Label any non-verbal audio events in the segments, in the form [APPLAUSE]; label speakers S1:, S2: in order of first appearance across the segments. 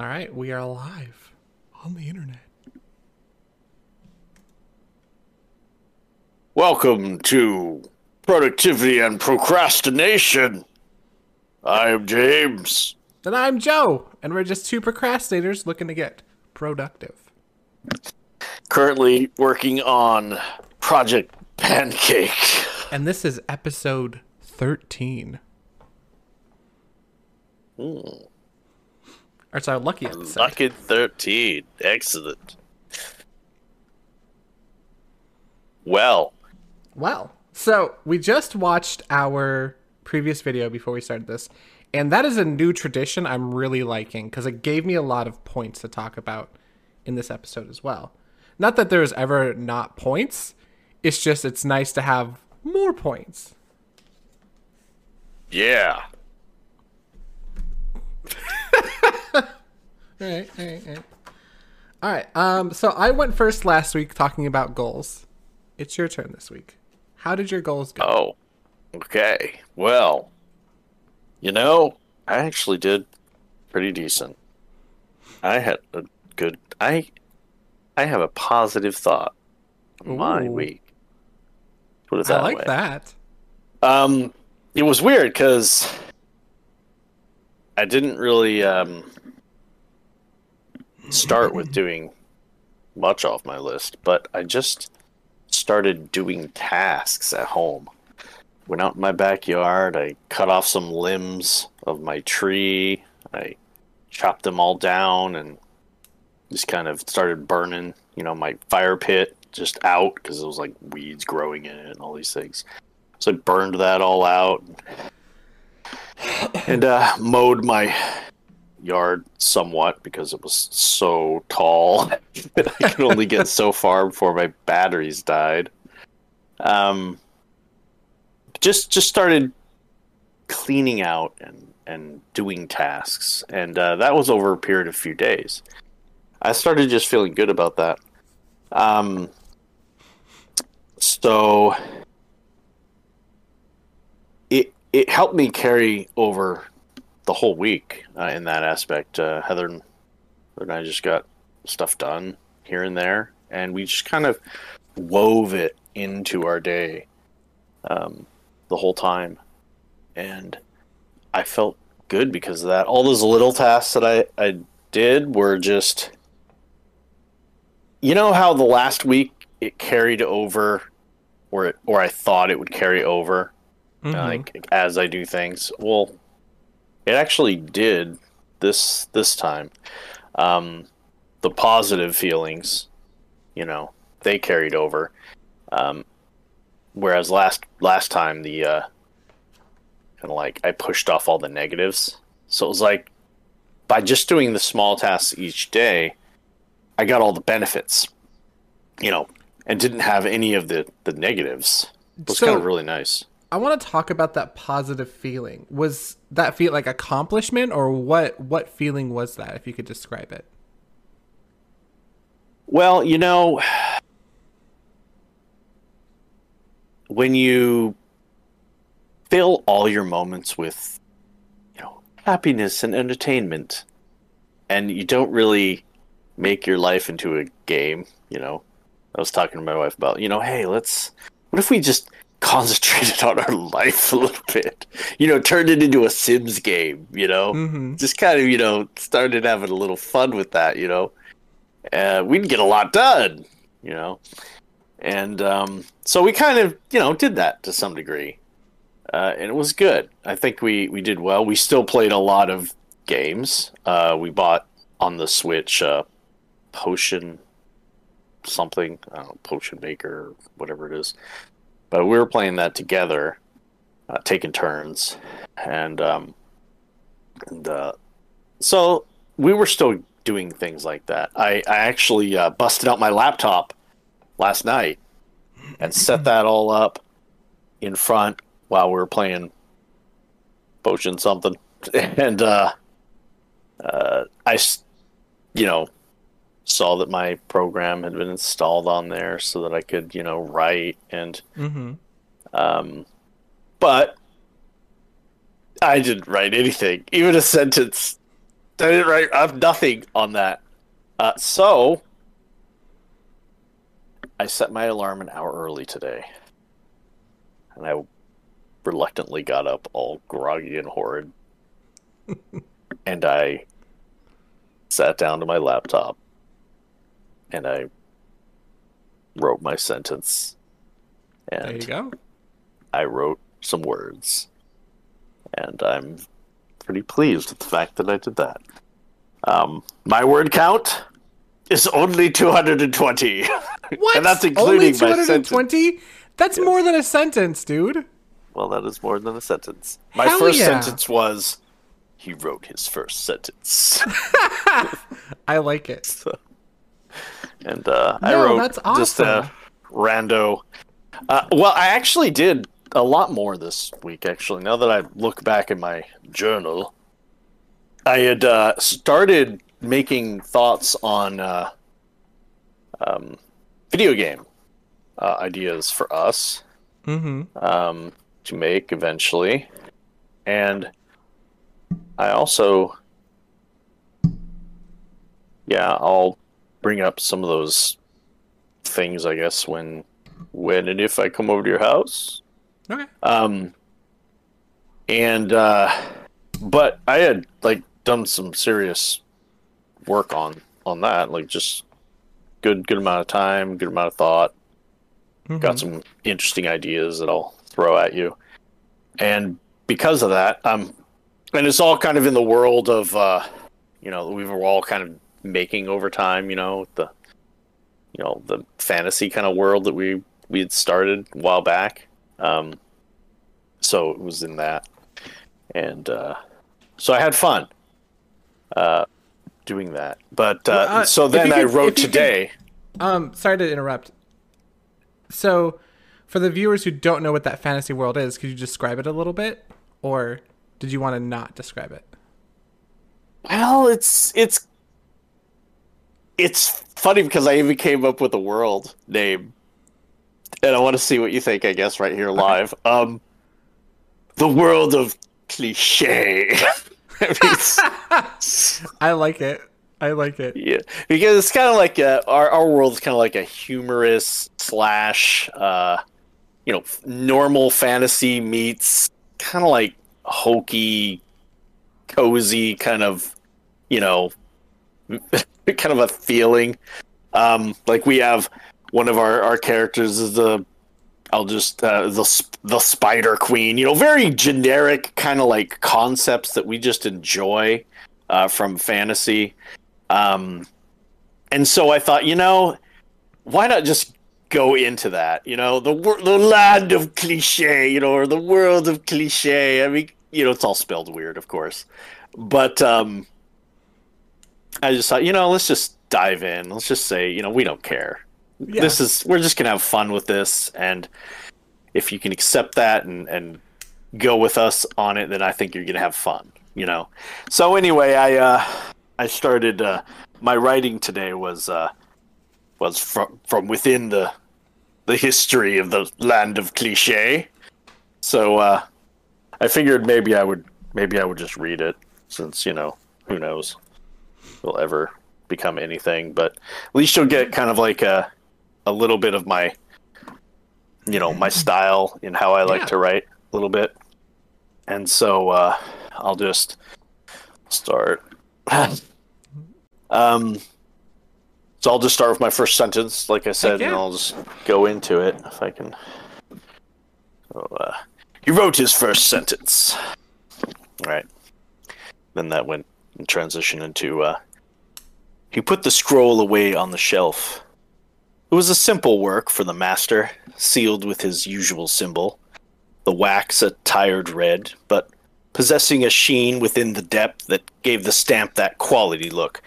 S1: All right, we are live on the internet.
S2: Welcome to Productivity and Procrastination. I am James.
S1: And I'm Joe, and we're just two procrastinators looking to get productive.
S2: Currently working on Project Pancake.
S1: And this is episode 13.
S2: Hmm.
S1: Or it's our lucky episode.
S2: Lucky 13. Excellent. Well,
S1: Well, so we just watched our previous video before we started this, and that is a new tradition I'm really liking because it gave me a lot of points to talk about in this episode as well. Not that there's ever not points, it's just it's nice to have more points.
S2: yeah. [LAUGHS]
S1: All right, all right, all right. All right. Um, so I went first last week talking about goals. It's your turn this week. How did your goals go?
S2: Oh, okay. Well, you know, I actually did pretty decent. I had a good. I, I have a positive thought. My
S1: Ooh.
S2: week. Put it that
S1: I like
S2: way.
S1: that.
S2: Um, it was weird because I didn't really um start with doing much off my list, but I just started doing tasks at home. Went out in my backyard, I cut off some limbs of my tree, I chopped them all down and just kind of started burning, you know, my fire pit just out because it was like weeds growing in it and all these things. So I burned that all out and uh, mowed my yard somewhat because it was so tall [LAUGHS] that I could only get so far before my batteries died. Um, just just started cleaning out and and doing tasks, and uh, that was over a period of a few days. I started just feeling good about that. Um, so it it helped me carry over the whole week uh, in that aspect. Uh, Heather and Heather and I just got stuff done here and there, and we just kind of wove it into our day um, the whole time, and I felt good because of that. All those little tasks that I I did were just, you know, how the last week it carried over, or it, or I thought it would carry over
S1: Mhm.
S2: like as I do things. Well, it actually did this this time. Um, the positive feelings, you know, they carried over. Um, whereas last last time the uh, kind of like I pushed off all the negatives. So it was like by just doing the small tasks each day, I got all the benefits, you know, and didn't have any of the the negatives. It was
S1: So-
S2: kind of really nice.
S1: I want to talk about that positive feeling. Was that feel like accomplishment or what what feeling was that if you could describe it?
S2: Well, you know, when you fill all your moments with, you know, happiness and entertainment, and you don't really make your life into a game, you know, I was talking to my wife about, you know, hey, let's, what if we just concentrated [LAUGHS] on our life a little bit? You know, turned it into a Sims game, you know?
S1: Mm-hmm.
S2: just kind of you know started having a little fun with that you know? Uh, we'd get a lot done you know? And um, so we kind of you know did that to some degree. Uh, and it was good. I think we we did well. We still played a lot of games. Uh, we bought on the switch uh, potion something. I don't know, potion maker whatever it is but we were playing that together uh, taking turns and um, and uh, so we were still doing things like that. I, I actually uh, busted out my laptop last night and set that all up in front while we were playing potion something, [LAUGHS] and uh, uh, I, you know, saw that my program had been installed on there so that I could you know write and
S1: Mm-hmm.
S2: um, but I didn't write anything, even a sentence. I didn't write. I have nothing on that. Uh, so I set my alarm an hour early today, and I reluctantly got up, all groggy and horrid, [LAUGHS] and I sat down to my laptop, and I wrote my sentence. And
S1: There you go.
S2: I wrote some words, and I'm pretty pleased with the fact that I did that. Um, my word count is only 220. [LAUGHS]
S1: What?
S2: and that's including my sentence.
S1: 220? That's more than a sentence, dude.
S2: Well, that is more than a sentence. My
S1: Hell
S2: first
S1: yeah.
S2: sentence was he wrote his first sentence. [LAUGHS]
S1: I like it. [LAUGHS]
S2: and uh, I wrote
S1: that's awesome.
S2: just a rando. Uh, well, I actually did a lot more this week. Actually, now that I look back in my journal, I had uh, started making thoughts on uh, um, video game uh, ideas for us
S1: Mm-hmm.
S2: um, to make eventually, and I also, yeah, I'll bring up some of those things, I guess, when when and if I come over to your house.
S1: Okay.
S2: Um, and uh, but I had like done some serious work on on that, like just good good amount of time, good amount of thought.
S1: Mhm.
S2: Got some interesting ideas that I'll throw at you, and because of that, um, and it's all kind of in the world of uh, you know we were all kind of making over time, you know the you know the fantasy kind of world that we we had started a while back. Um, so it was in that, and uh, so I had fun uh, doing that. But uh,
S1: Well, uh,
S2: so then I
S1: could-
S2: wrote
S1: if you could-
S2: today.
S1: Um, sorry to interrupt. So, for the viewers who don't know what that fantasy world is, could you describe it a little bit, or did you want to not describe it?
S2: Well, it's it's it's funny because I even came up with a world name, and I want to see what you think. I guess right here live. Um, the world of cliche. [LAUGHS] I mean, it's- [LAUGHS]
S1: I like it. I like it.
S2: yeah, because it's kind of like a, our our world is kind of like a humorous slash, uh, you know, normal fantasy meets kind of like hokey, cozy kind of, you know, [LAUGHS] kind of a feeling. Um, like we have one of our our characters is the. I'll just uh, the the Spider Queen. You know, very generic kind of like concepts that we just enjoy uh, from fantasy. Um, and so I thought, you know, why not just go into that? You know, the the land of cliche, you know, or the world of cliche. I mean, you know, it's all spelled weird, of course, but um, I just thought, you know, let's just dive in. Let's just say, you know, we don't care.
S1: Yeah.
S2: This is we're just gonna have fun with this, and if you can accept that and and go with us on it, then I think you're gonna have fun. You know. So anyway, I uh, I started uh, my writing today was uh, was from from within the the history of the land of cliche. So uh, I figured maybe I would maybe I would just read it since you know who knows will ever become anything, but at least you'll get kind of like a a little bit of my you know my style and how I like
S1: Yeah.
S2: to write a little bit, and so uh, I'll just start. [LAUGHS] um, so I'll just start with my first sentence, like I said,
S1: yeah.
S2: and I'll just go into it if I can. So, uh, he wrote his first sentence. All right. Then that went and transitioned into. Uh, he put the scroll away on the shelf. It was a simple work for the master, sealed with his usual symbol, the wax a tired red, but possessing a sheen within the depth that gave the stamp that quality look.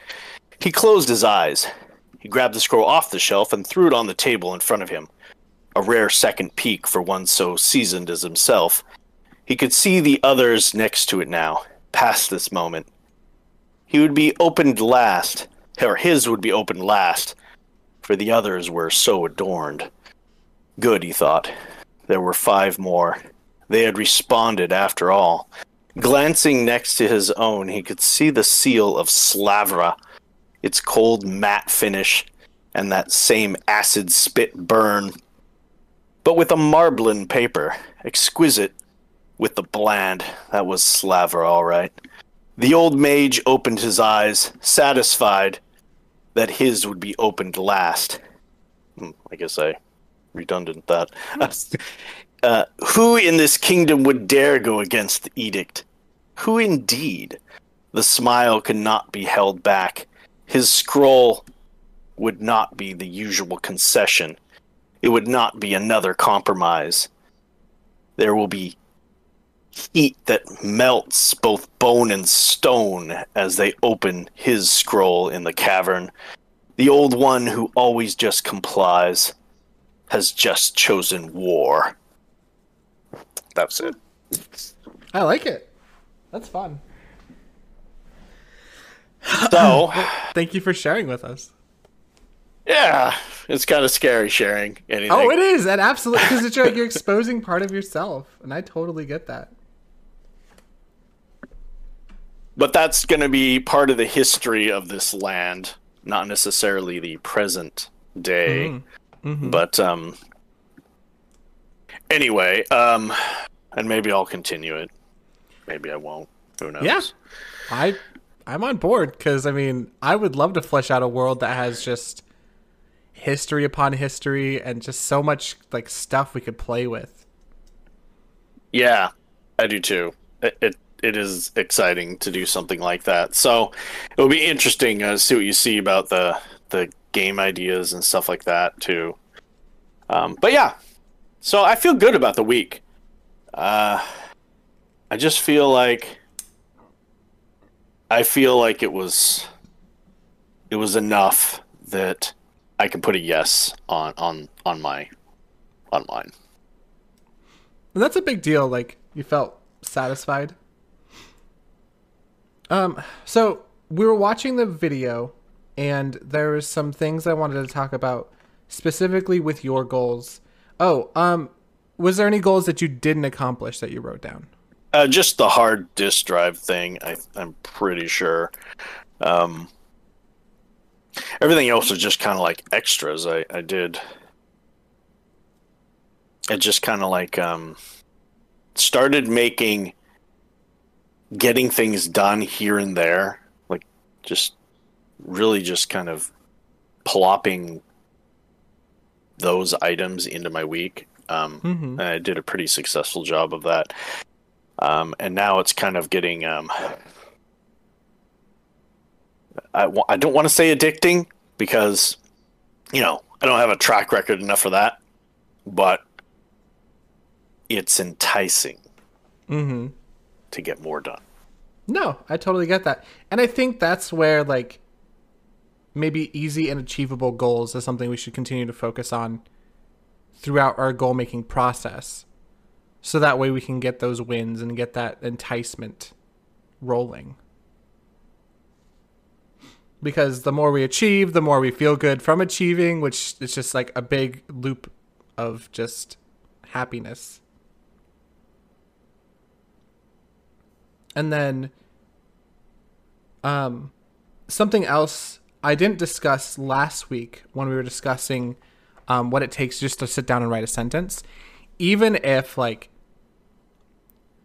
S2: He closed his eyes. He grabbed the scroll off the shelf and threw it on the table in front of him. A rare second peek for one so seasoned as himself. He could see the others next to it now, past this moment. He would be opened last, or his would be opened last, for the others were so adorned. Good, he thought. There were five more. They had responded after all. Glancing next to his own, he could see the seal of Slavra, its cold matte finish, and that same acid spit burn. But with a marblin paper, exquisite with the bland, that was Slavra all right. The old mage opened his eyes, satisfied that his would be opened last. Hmm, I guess I redundant that. [LAUGHS] uh, who in this kingdom would dare go against the edict? Who indeed? The smile could not be held back. His scroll would not be the usual concession. It would not be another compromise. There will be heat that melts both bone and stone as they open his scroll in the cavern. The old one who always just complies has just chosen war. That's it.
S1: I like it. That's fun.
S2: So, [LAUGHS]
S1: Thank you for sharing with us.
S2: yeah, it's kind of scary sharing anything.
S1: Oh, it is. And absolutely because it's like you're [LAUGHS] exposing part of yourself, and I totally get that.
S2: But that's going to be part of the history of this land, not necessarily the present day. But um anyway, um and maybe I'll continue it. Maybe I won't. Who knows?
S1: Yeah. I I'm on board because I mean I would love to flesh out a world that has just history upon history and just so much like stuff we could play with.
S2: Yeah, I do too. It, it it is exciting to do something like that. So it'll be interesting uh, to see what you see about the the game ideas and stuff like that too. Um, but yeah, so I feel good about the week. Uh, I just feel like I feel like it was it was enough that I can put a yes on on on my on mine.
S1: And that's a big deal. Like you felt satisfied. Um, so we were watching the video, and there was some things I wanted to talk about specifically with your goals. Oh, um, was there any goals that you didn't accomplish that you wrote down?
S2: Uh, just the hard disk drive thing. I, I'm pretty sure. Um, everything else was just kind of like extras. I, I did. It just kind of like um, started making getting things done here and there, like just really just kind of plopping those items into my week. Um,
S1: Mhm.
S2: and I did a pretty successful job of that. Um, and now it's kind of getting. Um, I, I don't want to say addicting because, you know, I don't have a track record enough for that, but it's enticing
S1: Mm-hmm.
S2: To get more done.
S1: No, I totally get that. And I think that's where like maybe easy and achievable goals is something we should continue to focus on throughout our goal making process. So that way we can get those wins and get that enticement rolling. Because the more we achieve, the more we feel good from achieving, which is just like a big loop of just happiness. And then um something else I didn't discuss last week when we were discussing um, what it takes just to sit down and write a sentence. Even if like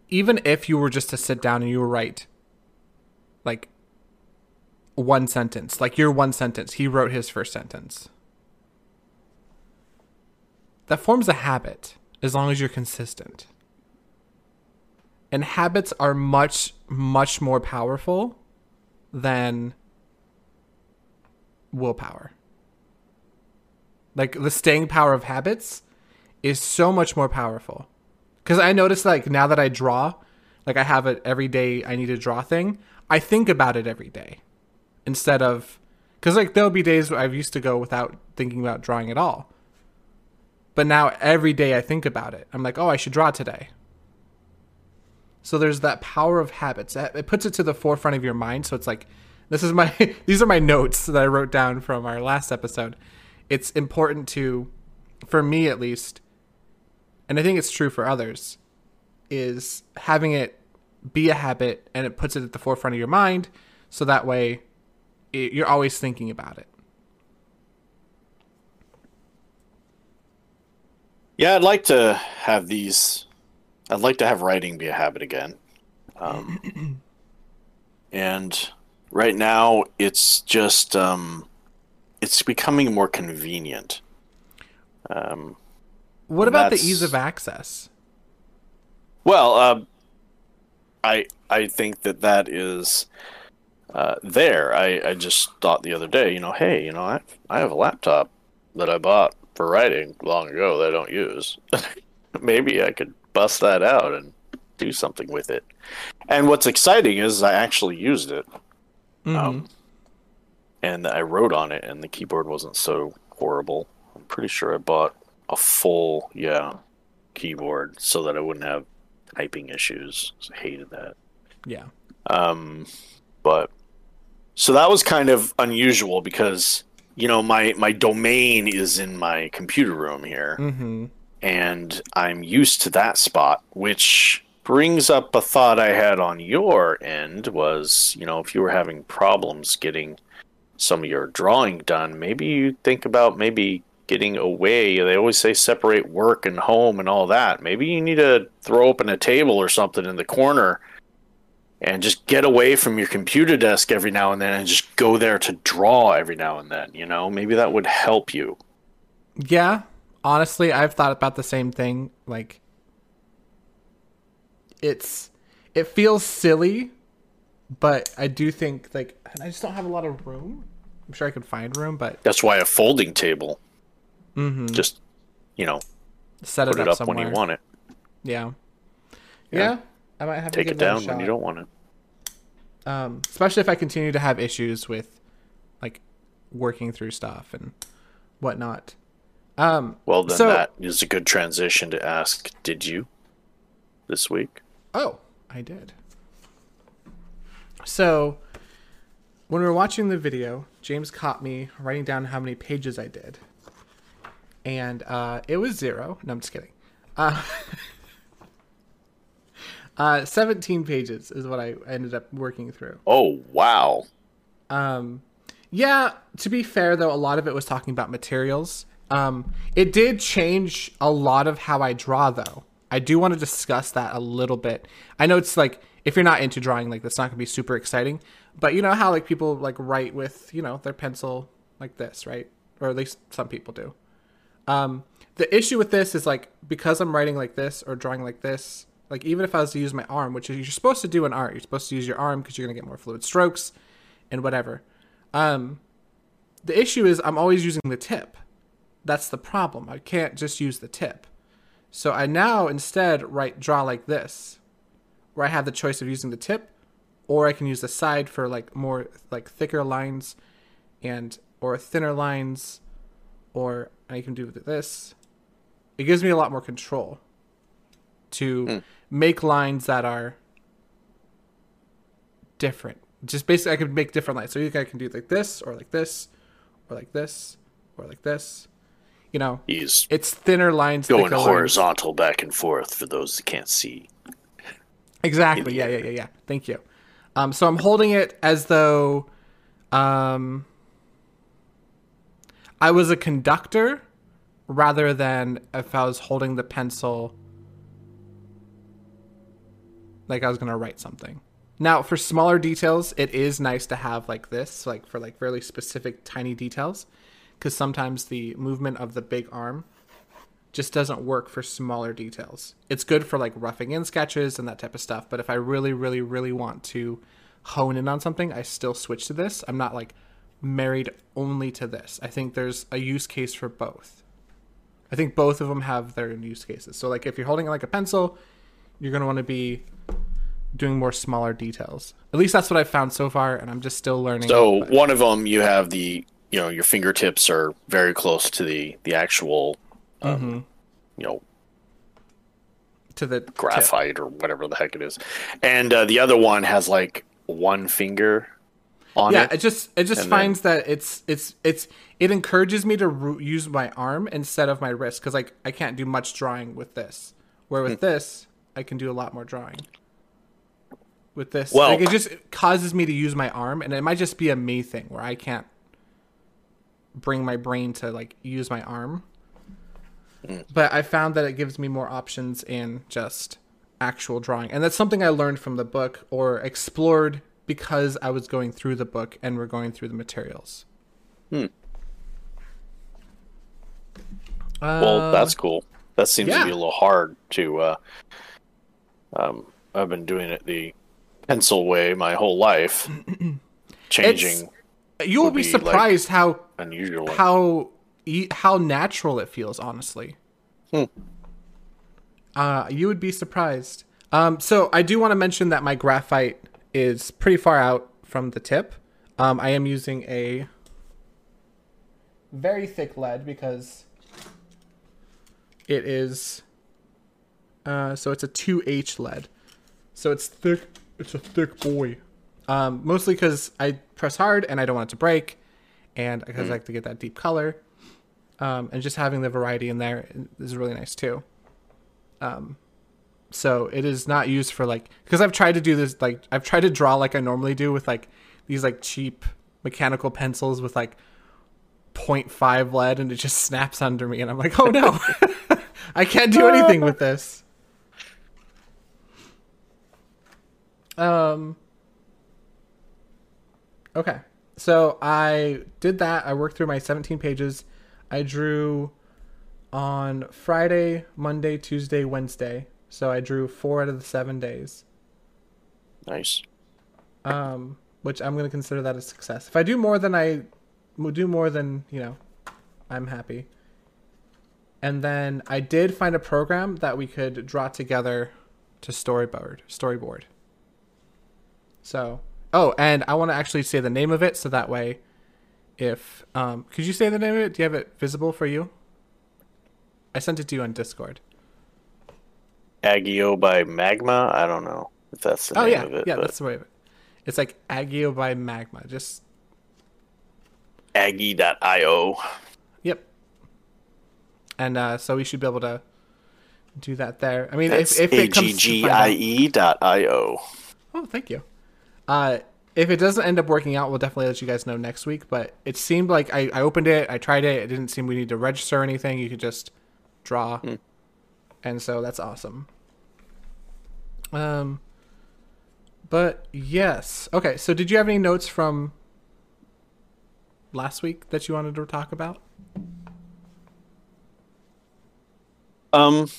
S1: even if you were just to sit down and you were write like one sentence, like your one sentence, he wrote his first sentence. That forms a habit as long as you're consistent. And habits are much, much more powerful than willpower. Like the staying power of habits is so much more powerful. Cuz I notice like now that I draw, like I have it every day I need to draw thing, I think about it every day instead of cuz like there'll be days where I've used to go without thinking about drawing at all. But now every day I think about it. I'm like, "Oh, I should draw today." So there's that power of habits. It puts it to the forefront of your mind. So it's like, this is my [LAUGHS] these are my notes that I wrote down from our last episode. It's important to, for me at least, and I think it's true for others, is having it be a habit and it puts it at the forefront of your mind so that way it, you're always thinking about it.
S2: Yeah, I'd like to have these. I'd like to have writing be a habit again. Um, [CLEARS THROAT] and right now, it's just um, it's becoming more convenient. Um,
S1: What about the ease of access?
S2: well, uh, I I think that that is uh, there. I, I just thought the other day, you know, hey, you know, I I have a laptop that I bought for writing long ago that I don't use. [LAUGHS] Maybe I could bust that out and do something with it. And what's exciting is I actually used it.
S1: Mhm.
S2: Um, and I wrote on it, and the keyboard wasn't so horrible. I'm pretty sure I bought a full, yeah, keyboard so that I wouldn't have typing issues. I hated that.
S1: yeah.
S2: Um, but so that was kind of unusual because you know my my domain is in my computer room here,
S1: Mm-hmm.
S2: And I'm used to that spot, which brings up a thought I had on your end was, you know, if you were having problems getting some of your drawing done, maybe you think about maybe getting away. They always say separate work and home and all that. Maybe you need to throw open a table or something in the corner and just get away from your computer desk every now and then and just go there to draw every now and then, you know? Maybe that would help you.
S1: Yeah, honestly, I've thought about the same thing. Like, it's it feels silly, but I do think like I just don't have a lot of room. I'm sure I could find room, but
S2: That's why a folding table
S1: Mm-hmm.
S2: just you know
S1: set
S2: put
S1: it
S2: it
S1: up,
S2: up
S1: somewhere.
S2: when you want it.
S1: Yeah.
S2: Yeah.
S1: yeah, I might have to
S2: Take
S1: to
S2: it down when you don't want it.
S1: Um, especially if I continue to have issues with like working through stuff and whatnot. Um,
S2: Well, then
S1: So-
S2: that is a good transition to ask, did you this week?
S1: Oh, I did. So, when we were watching the video, James caught me writing down how many pages I did. And uh, it was zero. No, I'm just kidding. Uh, [LAUGHS] uh, 17 pages is what I ended up working through.
S2: Oh, wow.
S1: Um, yeah, to be fair though, a lot of it was talking about materials. Um, it did change a lot of how I draw though. I do want to discuss that a little bit. I know it's like if you're not into drawing, like that's not gonna be super exciting. But you know how like people like write with you know their pencil like this, right? Or at least some people do. Um, the issue with this is like because I'm writing like this or drawing like this, like even if I was to use my arm, which is you're supposed to do in art, you're supposed to use your arm because you're gonna get more fluid strokes and whatever. Um, the issue is I'm always using the tip. That's the problem. I can't just use the tip. So I now instead write draw like this, where I have the choice of using the tip, or I can use the side for like more like thicker lines, and or thinner lines, or I can do this. It gives me a lot more control to hmm. make lines that are different. Just basically, I can make different lines. So you guys can do like this, or like this, or like this, or like this. You know,
S2: He's
S1: it's thinner lines.
S2: going
S1: thicker lines.
S2: horizontal back and forth for those that can't see.
S1: Exactly. Yeah, yeah, yeah, yeah. Thank you. Um, so I'm holding it as though um, I was a conductor rather than if I was holding the pencil like I was going to write something. Now, for smaller details, it is nice to have like this, like for like really specific tiny details, because sometimes the movement of the big arm just doesn't work for smaller details. It's good for like roughing in sketches and that type of stuff, but if I really, really, really want to hone in on something, I still switch to this. I'm not like married only to this. I think there's a use case for both. I think both of them have their own use cases. So like if you're holding it like a pencil, you're going to want to be doing more smaller details. At least that's what I've found so far and I'm just still learning.
S2: So one of them, you have the, you know, your fingertips are very close to the the actual, um,
S1: Mm-hmm.
S2: you know,
S1: to the tip.
S2: graphite or whatever the heck it is, and uh, the other one has like one finger on
S1: yeah
S2: it.
S1: it just it just
S2: and then-
S1: finds that it's it's it's it encourages me to ru- use my arm instead of my wrist because like i can't do much drawing with this where
S2: Hmm.
S1: with this i can do a lot more drawing with this.
S2: Well-
S1: like it just causes me to use my arm, and it might just be a me thing where I can't bring my brain to like use my arm. But I found that it gives me more options in just actual drawing, and that's something I learned from the book or explored because I was going through the book and we're going through the materials.
S2: Hmm.
S1: Uh,
S2: Well, that's cool. That seems
S1: yeah.
S2: to be a little hard to. Uh, um, I've been doing it the pencil way my whole life, [CLEARS THROAT] changing
S1: you will be
S2: be, like-
S1: surprised how
S2: unusual.
S1: how how natural it feels honestly.
S2: Hmm.
S1: uh you would be surprised. Um so i do want to mention that my graphite is pretty far out from the tip. Um i am using a very thick lead because it is uh so it's a 2h lead. So it's thick it's a thick boy um mostly because i press hard and i don't want it to break and because I like to get that deep color. Um, and just having the variety in there is really nice too. Um, so it is not used for like because I've tried to do this like I've tried to draw like I normally do with like these like cheap mechanical pencils with like 0.5 lead and it just [LAUGHS] snaps under me and I'm like oh no [LAUGHS] I can't do anything with this. [LAUGHS] Um. Okay. So I did that. I worked through my 17 pages. I drew on Friday, Monday, Tuesday, Wednesday. So I drew four out of the seven days,
S2: nice.
S1: um, which I'm going to consider that a success. If I do more than I do more than, you know, I'm happy. And then I did find a program that we could draw together to storyboard, storyboard. So, oh, and I want to actually say the name of it so that way if um could you say the name of it? Do you have it visible for you? I sent it to you on Discord.
S2: Agio by Magma. I don't know if that's the
S1: Oh
S2: name
S1: yeah,
S2: of it.
S1: yeah,
S2: but
S1: that's the way of it. It's like Agio by Magma. Just
S2: Aggie.io.
S1: yep. And uh, so we should be able to do that there. I mean,
S2: That's
S1: if if it comes to find out-
S2: A-G-G-I-E dot I-O.
S1: Oh, thank you. Uh, if it doesn't end up working out, we'll definitely let you guys know next week. But it seemed like I, I opened it, I tried it. It didn't seem we need to register anything. You could just draw,
S2: Hmm.
S1: and so that's awesome. Um, but yes, okay. So did you have any notes from last week that you wanted to talk about?
S2: Um,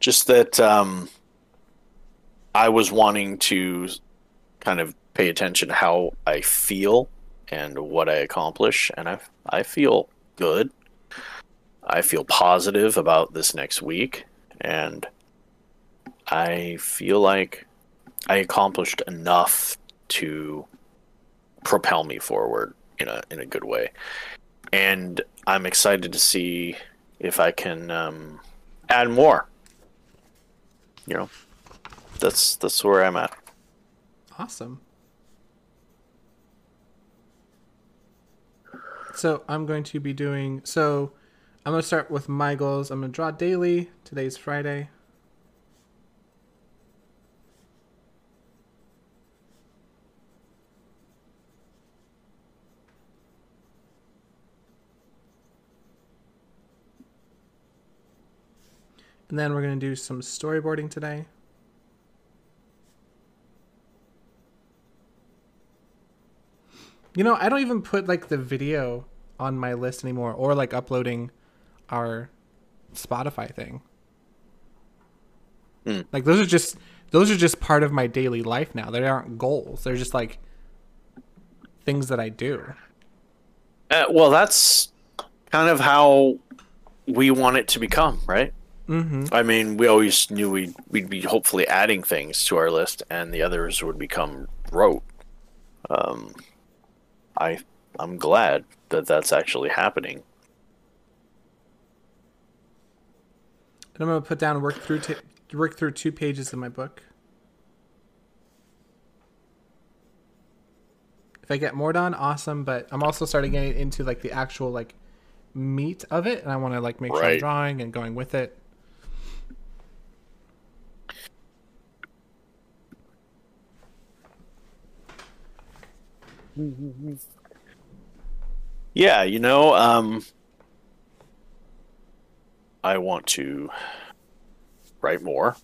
S2: just that um, I was wanting to kind of pay attention to how I feel and what I accomplish, and I I feel good. I feel positive about this next week, and I feel like I accomplished enough to propel me forward in a in a good way. And I'm excited to see if I can um, add more. You know, that's that's where I'm at.
S1: Awesome. So I'm going to be doing so I'm gonna start with my goals. I'm gonna draw daily. Today's Friday. And then we're gonna do some storyboarding today. You know, I don't even put like the video on my list anymore or like uploading our Spotify thing.
S2: Hmm.
S1: Like those are just those are just part of my daily life now. They aren't goals. They're just like things that I do.
S2: Uh, well, that's kind of how we want it to become, right?
S1: Mm-hmm.
S2: I mean, we always knew we'd we'd be hopefully adding things to our list, and the others would become rote. Um, I I'm glad that that's actually happening.
S1: And I'm gonna put down work through t- work through two pages of my book. If I get more done, awesome. But I'm also starting getting into like the actual like meat of it, and I want to like make sure I'm drawing and going with it.
S2: Yeah, you know, um, I want to write more.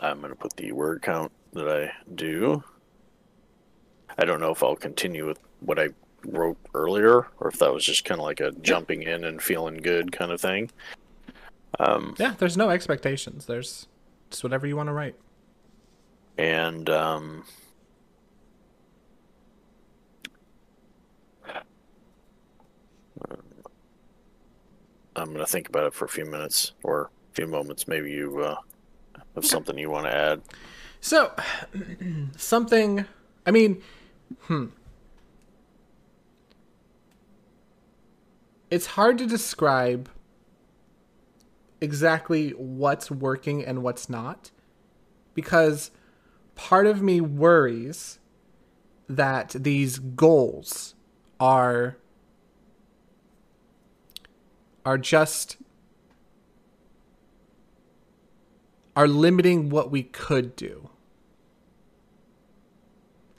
S2: I'm going to put the word count that I do. I don't know if I'll continue with what I wrote earlier or if that was just kind of like a jumping in and feeling good kind of thing. Um,
S1: Yeah, there's no expectations. There's just whatever you want to write.
S2: and um, I'm going to think about it for a few minutes or a few moments. Maybe you uh, have something you want to add.
S1: So, [CLEARS THROAT] something. I mean, hmm. It's hard to describe exactly what's working and what's not because part of me worries that these goals are are just are limiting what we could do.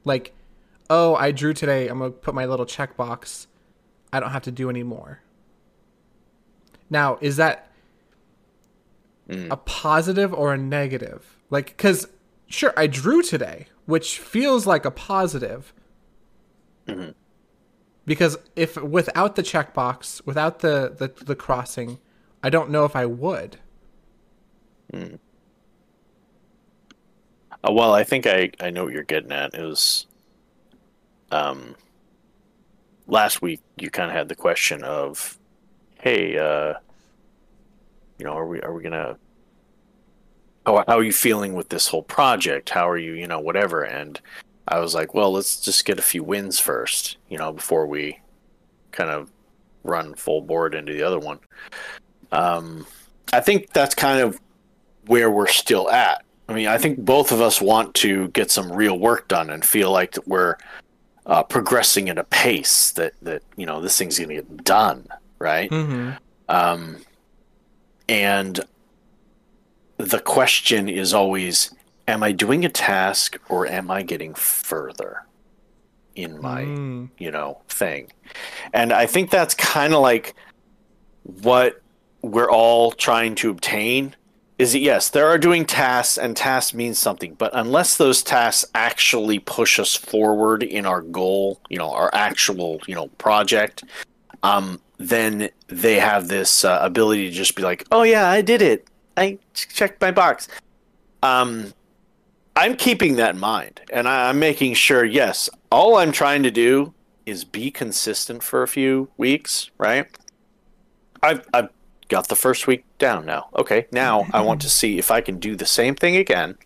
S1: Like, oh, I drew today. I'm going to put my little checkbox. I don't have to do any more. Now, is that mm. a positive or a negative? Like, because, sure, I drew today, which feels like a positive. Mm-hmm. Because if without the checkbox, without the, the, the crossing, I don't know if I would.
S2: Uh, well, I think I, I know what you're getting at. Is um, last week you kind of had the question of, hey, uh, you know, are we are we gonna? How how are you feeling with this whole project? How are you, you know, whatever? And I was like, well, let's just get a few wins first, you know, before we kind of run full board into the other one. Um, I think that's kind of where we're still at. I mean, I think both of us want to get some real work done and feel like we're uh, progressing at a pace that that you know this thing's going to get done, right?
S1: Mm-hmm.
S2: Um, and the question is always, am I doing a task or am I getting further in my
S1: Mm.
S2: you know thing? And I think that's kind of like what we're all trying to obtain is that yes, there are doing tasks and tasks mean something, but unless those tasks actually push us forward in our goal, you know, our actual, you know, project, um, then they have this uh, ability to just be like, "Oh yeah, I did it. I checked my box." Um, I'm keeping that in mind, and I, I'm making sure. Yes, all I'm trying to do is be consistent for a few weeks, right? I've I've got the first week down now. Okay, now I want to see if I can do the same thing again,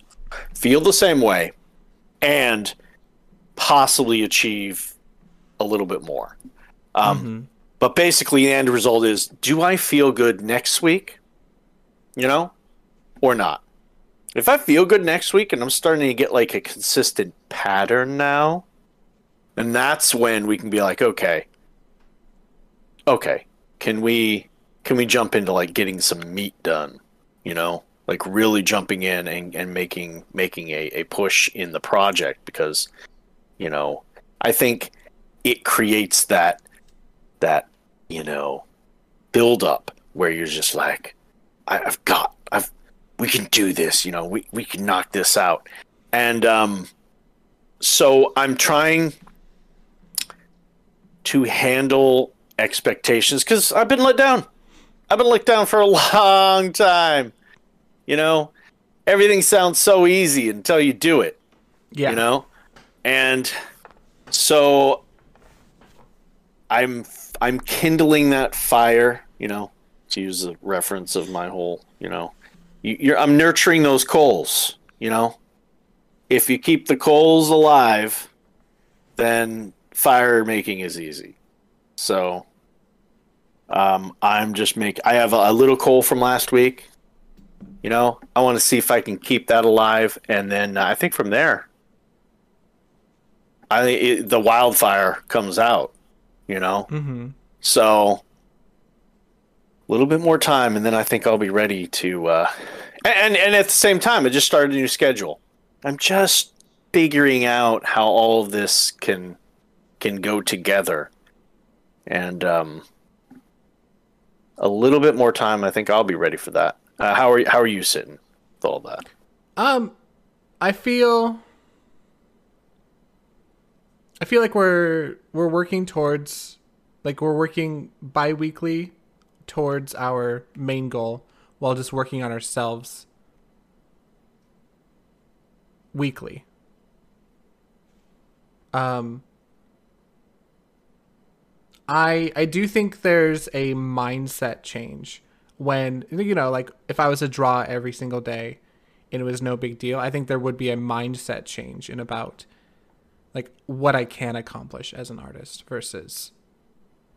S2: feel the same way, and possibly achieve a little bit more. Um, But basically, the end result is: Do I feel good next week? You know, or not? If I feel good next week and I'm starting to get like a consistent pattern now, then that's when we can be like, okay, okay, can we can we jump into like getting some meat done? You know, like really jumping in and, and making making a, a push in the project because, you know, I think it creates that that you know build up where you're just like, I, I've got I've we can do this. You know, we we can knock this out, and um, so I'm trying to handle expectations because I've been let down. I've been let down for a [LAUGHS] long time. You know, everything sounds so easy until you do it.
S1: Yeah.
S2: You know, and so I'm I'm kindling that fire. You know, to use a reference of my whole. You know, you're I'm nurturing those coals. You know, if you keep the coals alive, then fire making is easy. So um, I'm just make. I have a, a little coal from last week. You know, I want to see if I can keep that alive, and then uh, I think from there, I it, the wildfire comes out. You know,
S1: Mm-hmm.
S2: so a little bit more time, and then I think I'll be ready to. Uh, and and at the same time, I just started a new schedule. I'm just figuring out how all of this can can go together. And um, a little bit more time, I think I'll be ready for that. Uh, how are you, how are you sitting with all that?
S1: Um, I feel. I feel like we're we're working towards, like we're working bi-weekly towards our main goal while just working on ourselves weekly. Um I I do think there's a mindset change when you know like if I was to draw every single day and it was no big deal, I think there would be a mindset change in about like what I can accomplish as an artist versus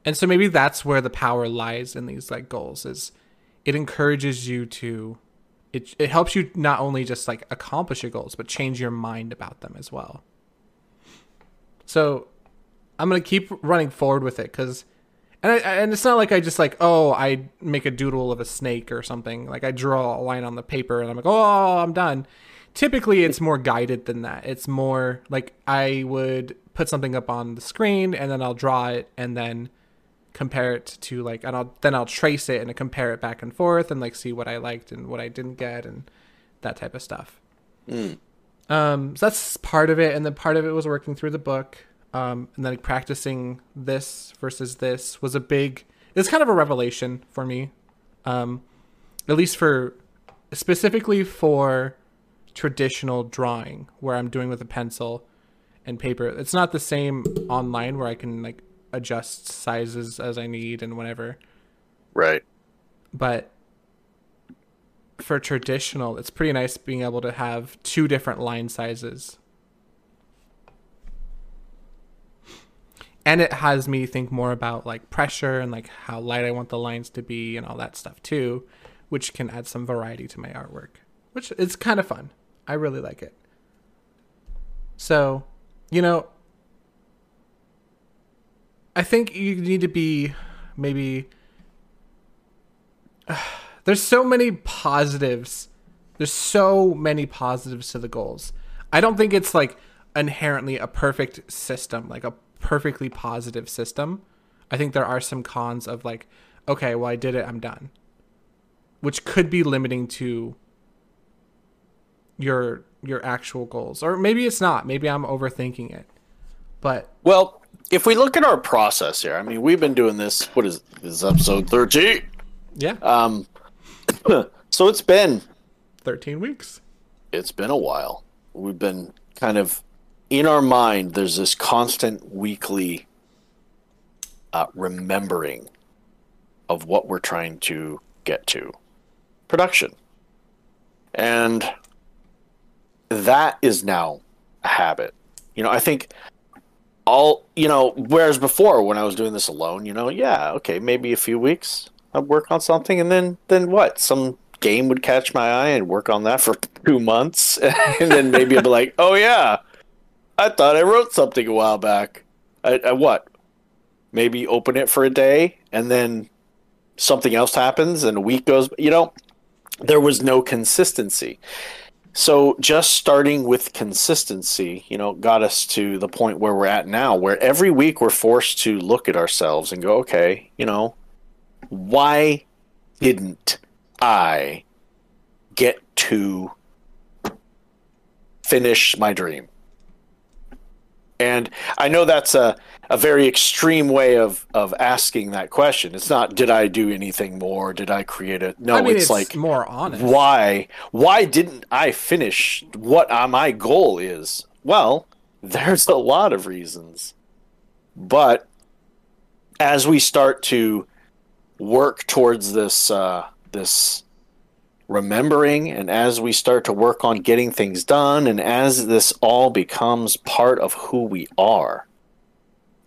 S1: and so maybe that's where the power lies in these like goals is it encourages you to it it helps you not only just like accomplish your goals but change your mind about them as well. So I'm gonna keep running forward with it because, and I, and it's not like I just like oh I make a doodle of a snake or something like I draw a line on the paper and I'm like oh I'm done. Typically, it's more guided than that. It's more like I would put something up on the screen and then I'll draw it and then compare it to like and I'll then I'll trace it and compare it back and forth and like see what I liked and what I didn't get and that type of stuff.
S2: Mm.
S1: Um, so that's part of it, and then part of it was working through the book um, and then like, practicing this versus this was a big. It's kind of a revelation for me, um, at least for specifically for traditional drawing where I'm doing with a pencil and paper. It's not the same online where I can like adjust sizes as I need and whatever.
S2: Right.
S1: But for traditional, it's pretty nice being able to have two different line sizes and it has me think more about like pressure and like how light I want the lines to be and all that stuff too, which can add some variety to my artwork, which is kind of fun. I really like it. So, you know, I think you need to be maybe. Uh, [SIGHS] there's so many positives. There's so many positives to the goals. I don't think it's like inherently a perfect system, like a perfectly positive system. I think there are some cons of like, okay, well I did it, I'm done. Which could be limiting to your your actual goals. Or maybe it's not. Maybe I'm overthinking it. But
S2: well, if we look at our process here, I mean, we've been doing this. What is this is episode thirteen?
S1: Yeah.
S2: Um. [CLEARS THROAT] so it's been
S1: thirteen weeks.
S2: It's been a while. We've been kind of in our mind, there's this constant weekly uh, remembering of what we're trying to get to production. And that is now a habit. You know, I think all, you know, whereas before when I was doing this alone, you know, yeah, okay, maybe a few weeks I'd work on something and then then what? Some game would catch my eye and work on that for [LAUGHS] two months [LAUGHS] and then maybe I'd be like, oh yeah, I thought I wrote something a while back. I, I what? Maybe open it for a day and then something else happens and a week goes. You know, there was no consistency. So just starting with consistency, you know, got us to the point where we're at now, where every week we're forced to look at ourselves and go, okay, you know, why didn't I get to finish my dream? And I know that's a, a very extreme way of, of asking that question. It's not did I do anything more? Did I create a no?
S1: I mean,
S2: it's,
S1: it's,
S2: like
S1: more honest.
S2: Why why didn't I finish what uh, my goal is? Well, there's a lot of reasons, but as we start to work towards this uh, this remembering and as we start to work on getting things done and as this all becomes part of who we are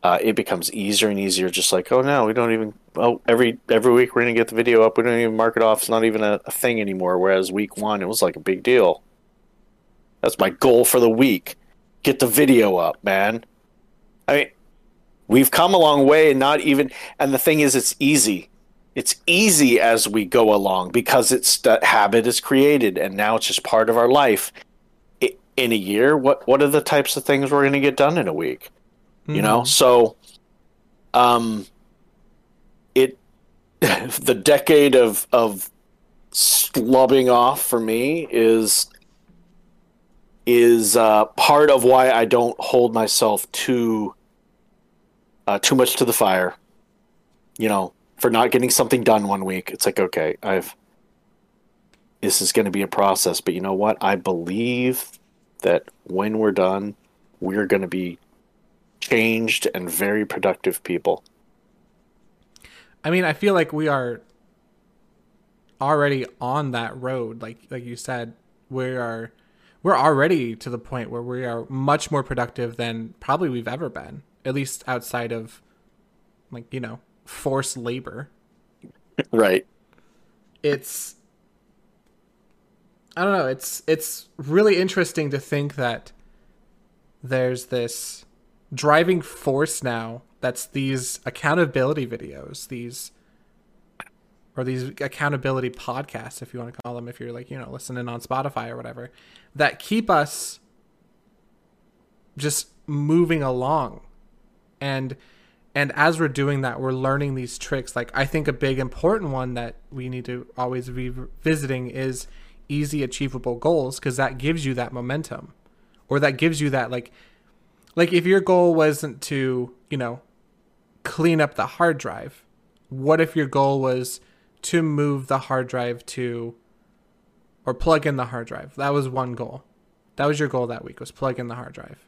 S2: uh, it becomes easier and easier just like oh no we don't even oh every every week we're gonna get the video up. We don't even mark it off. It's not even a, a thing anymore. Whereas week one it was like a big deal. That's my goal for the week. Get the video up man. I mean we've come a long way and not even and the thing is it's easy it's easy as we go along because it's the habit is created and now it's just part of our life. In a year what what are the types of things we're going to get done in a week? You know, so um, it [LAUGHS] the decade of of slubbing off for me is is uh, part of why I don't hold myself too uh, too much to the fire. You know, for not getting something done one week, it's like okay, I've this is going to be a process, but you know what? I believe that when we're done, we're going to be changed and very productive people.
S1: I mean, I feel like we are already on that road. Like like you said, we are we're already to the point where we are much more productive than probably we've ever been. At least outside of like, you know, forced labor.
S2: Right.
S1: It's I don't know, it's it's really interesting to think that there's this driving force now that's these accountability videos, these or these accountability podcasts, if you want to call them, if you're like, you know, listening on Spotify or whatever, that keep us just moving along. And and as we're doing that, we're learning these tricks. Like I think a big important one that we need to always be visiting is easy achievable goals because that gives you that momentum or that gives you that like like if your goal wasn't to, you know, clean up the hard drive, what if your goal was to move the hard drive to or plug in the hard drive? That was one goal. That was your goal that week was plug in the hard drive.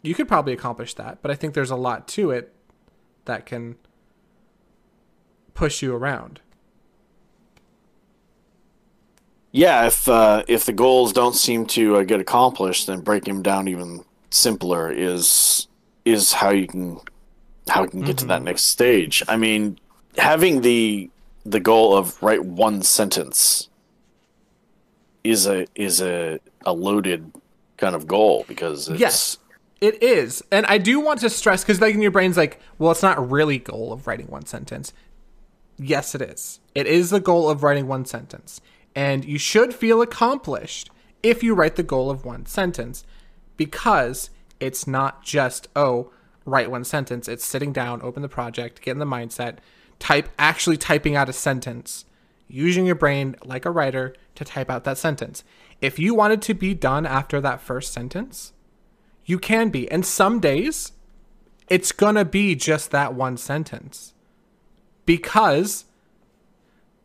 S1: You could probably accomplish that, but I think there's a lot to it that can push you around.
S2: Yeah, if uh, if the goals don't seem to uh, get accomplished, then breaking them down even simpler is is how you can how you can get mm-hmm. to that next stage. I mean, having the the goal of write one sentence is a is a a loaded kind of goal because it's,
S1: yes it is. And i do want to stress because like in your brain's like well it's not really goal of writing one sentence. Yes it is. It is the goal of writing one sentence. And you should feel accomplished if you write the goal of one sentence because it's not just oh write one sentence. It's sitting down open the project get in the mindset type actually typing out a sentence using your brain like a writer to type out that sentence. If you wanted to be done after that first sentence you can be. And some days it's gonna be just that one sentence. Because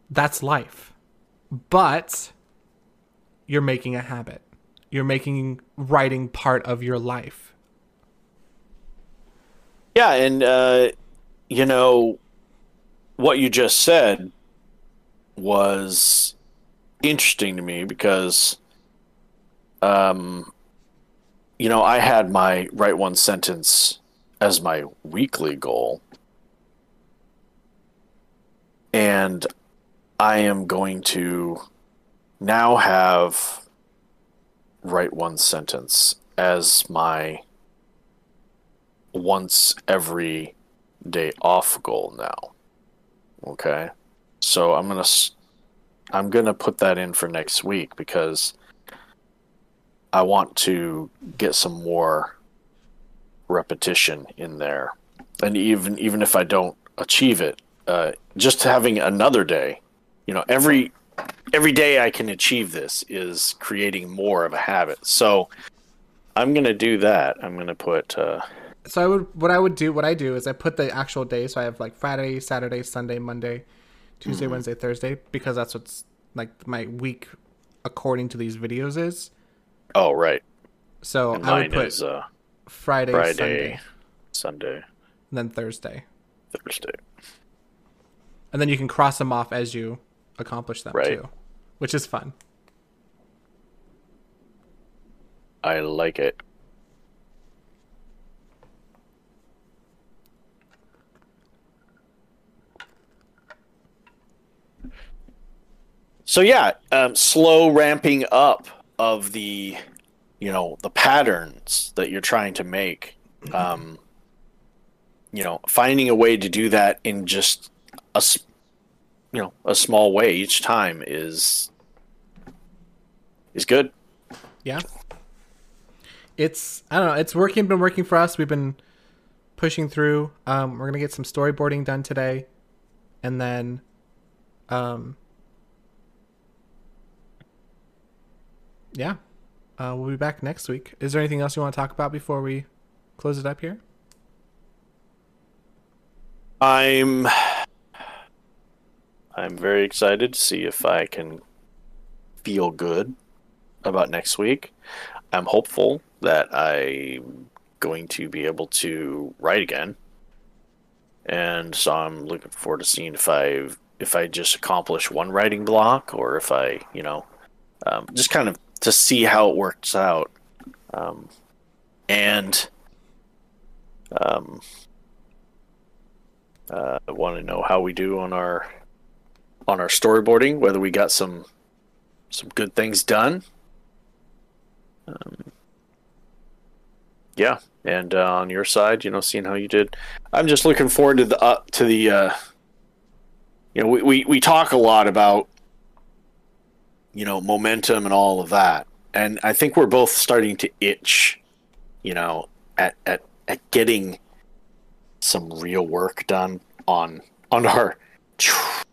S1: that's life. But you're making a habit. You're making writing part of your life.
S2: Yeah, and uh, you know what you just said was interesting to me because um you know, I had my write one sentence as my weekly goal. And I am going to now have write one sentence as my once every day off goal now. Okay? So I'm going to I'm going to put that in for next week because I want to get some more repetition in there. And even even if I don't achieve it, uh, just having another day, you know, every every day I can achieve this is creating more of a habit. So I'm gonna do that. I'm gonna put. Uh,
S1: so I would what I would do what I do is I put the actual day. So I have like Friday, Saturday, Sunday, Monday, Tuesday, mm-hmm. Wednesday, Thursday because that's what's like my week according to these videos is.
S2: Oh right.
S1: So and I would put is, uh, Friday,
S2: Friday, Sunday, Sunday, and
S1: then Thursday.
S2: Thursday.
S1: And then you can cross them off as you accomplish them right. too, which is fun.
S2: I like it. So yeah, um, slow ramping up of the, you know, the patterns that you're trying to make. Um, you know, finding a way to do that in just a you know a small way each time is is good.
S1: Yeah. It's I don't know, it's working been working for us. We've been pushing through. Um, we're gonna get some storyboarding done today, and then, um, yeah, uh, we'll be back next week. Is there anything else you want to talk about before we close it up here?
S2: I'm I'm very excited to see if I can feel good about next week. I'm hopeful that I'm going to be able to write again. And so I'm looking forward to seeing if I if I just accomplish one writing block or if I, you know, um, just kind of to see how it works out. Um, and um, uh, I want to know how we do on our on our storyboarding, whether we got some some good things done. Um, yeah, and uh, on your side, you know, seeing how you did. I'm just looking forward to the uh, to the. Uh, you know, we, we we talk a lot about you know momentum and all of that, and I think we're both starting to itch, you know, at at at getting some real work done on on our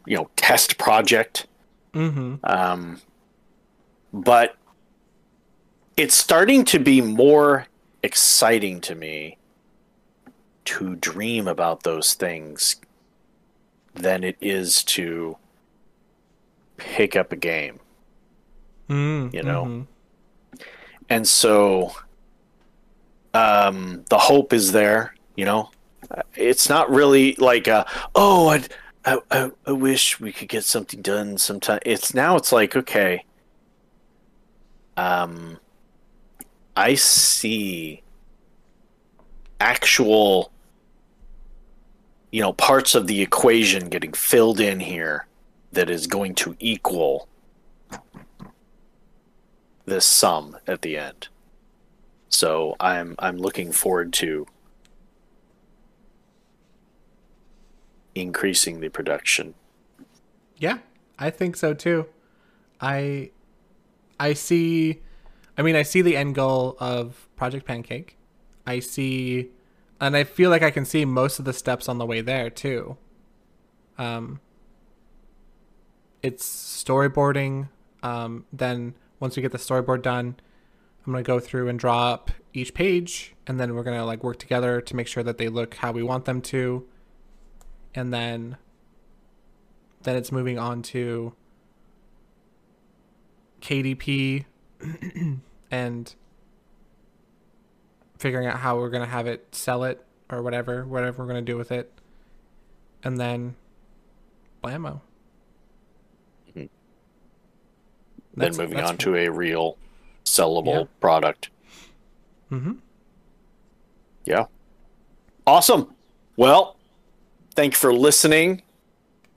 S2: you know test project.
S1: Mm-hmm.
S2: Um, but it's starting to be more exciting to me to dream about those things than it is to pick up a game.
S1: Mm,
S2: You know?
S1: mhm.
S2: and so um, the hope is there. You know, it's not really like uh, oh, I'd, I, I I wish we could get something done sometime. It's now it's like okay, um, I see actual you know parts of the equation getting filled in here that is going to equal this sum at the end. So I'm I'm looking forward to increasing the production.
S1: Yeah, I think so too. I I see I mean I see the end goal of Project Pancake. I see and I feel like I can see most of the steps on the way there too. Um it's storyboarding. Um then once we get the storyboard done, I'm going to go through and draw up each page and then we're going to like work together to make sure that they look how we want them to. And then then it's moving on to KDP [CLEARS THROAT] and figuring out how we're going to have it sell it or whatever, whatever we're going to do with it. And then blammo. That's-
S2: then moving on to a real sellable
S1: Yeah.
S2: product.
S1: Mhm.
S2: Yeah. Awesome. Well, thank you for listening.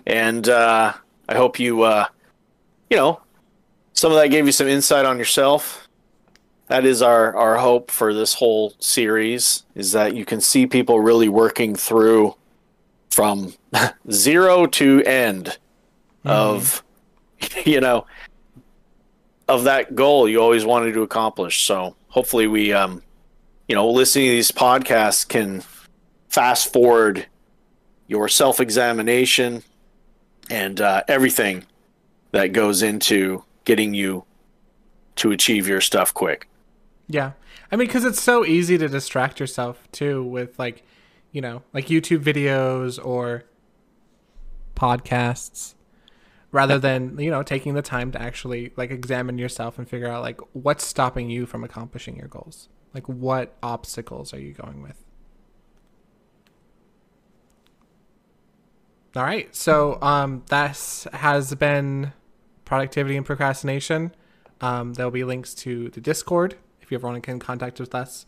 S2: And uh, I hope you, uh, you know, some of that gave you some insight on yourself. That is our, our hope for this whole series is that you can see people really working through from [LAUGHS] zero to end of, [LAUGHS] you know, of that goal you always wanted to accomplish. So hopefully we, um, you know, listening to these podcasts can fast forward your self examination and uh, everything that goes into getting you to achieve your stuff quick.
S1: Yeah. I mean, because it's so easy to distract yourself too with like, you know, like YouTube videos or podcasts rather than, you know, taking the time to actually like examine yourself and figure out like what's stopping you from accomplishing your goals. Like, what obstacles are you going with? All right. So, um, that has been productivity and procrastination. Um, there'll be links to the Discord if you ever want to get in contact with us.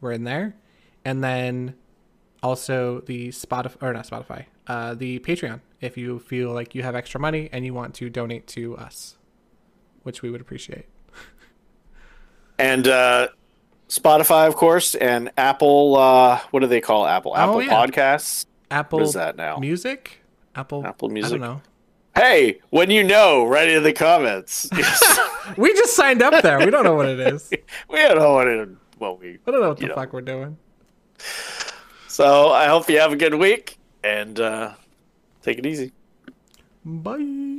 S1: We're in there, and then also the Spotify or not Spotify, uh, the Patreon. If you feel like you have extra money and you want to donate to us, which we would appreciate.
S2: And uh, Spotify, of course, and Apple. Uh, what do they call Apple? Apple
S1: Oh, yeah.
S2: Podcasts.
S1: Apple
S2: What is that now?
S1: Music, Apple
S2: Apple
S1: I
S2: Music.
S1: don't know.
S2: Hey, when you know, write in the comments. [LAUGHS] [LAUGHS]
S1: We just signed up there. We don't know what it is. [LAUGHS]
S2: we don't know what it. Well, we
S1: I don't know what the
S2: know.
S1: fuck we're doing.
S2: So I hope you have a good week and uh, take it easy.
S1: Bye.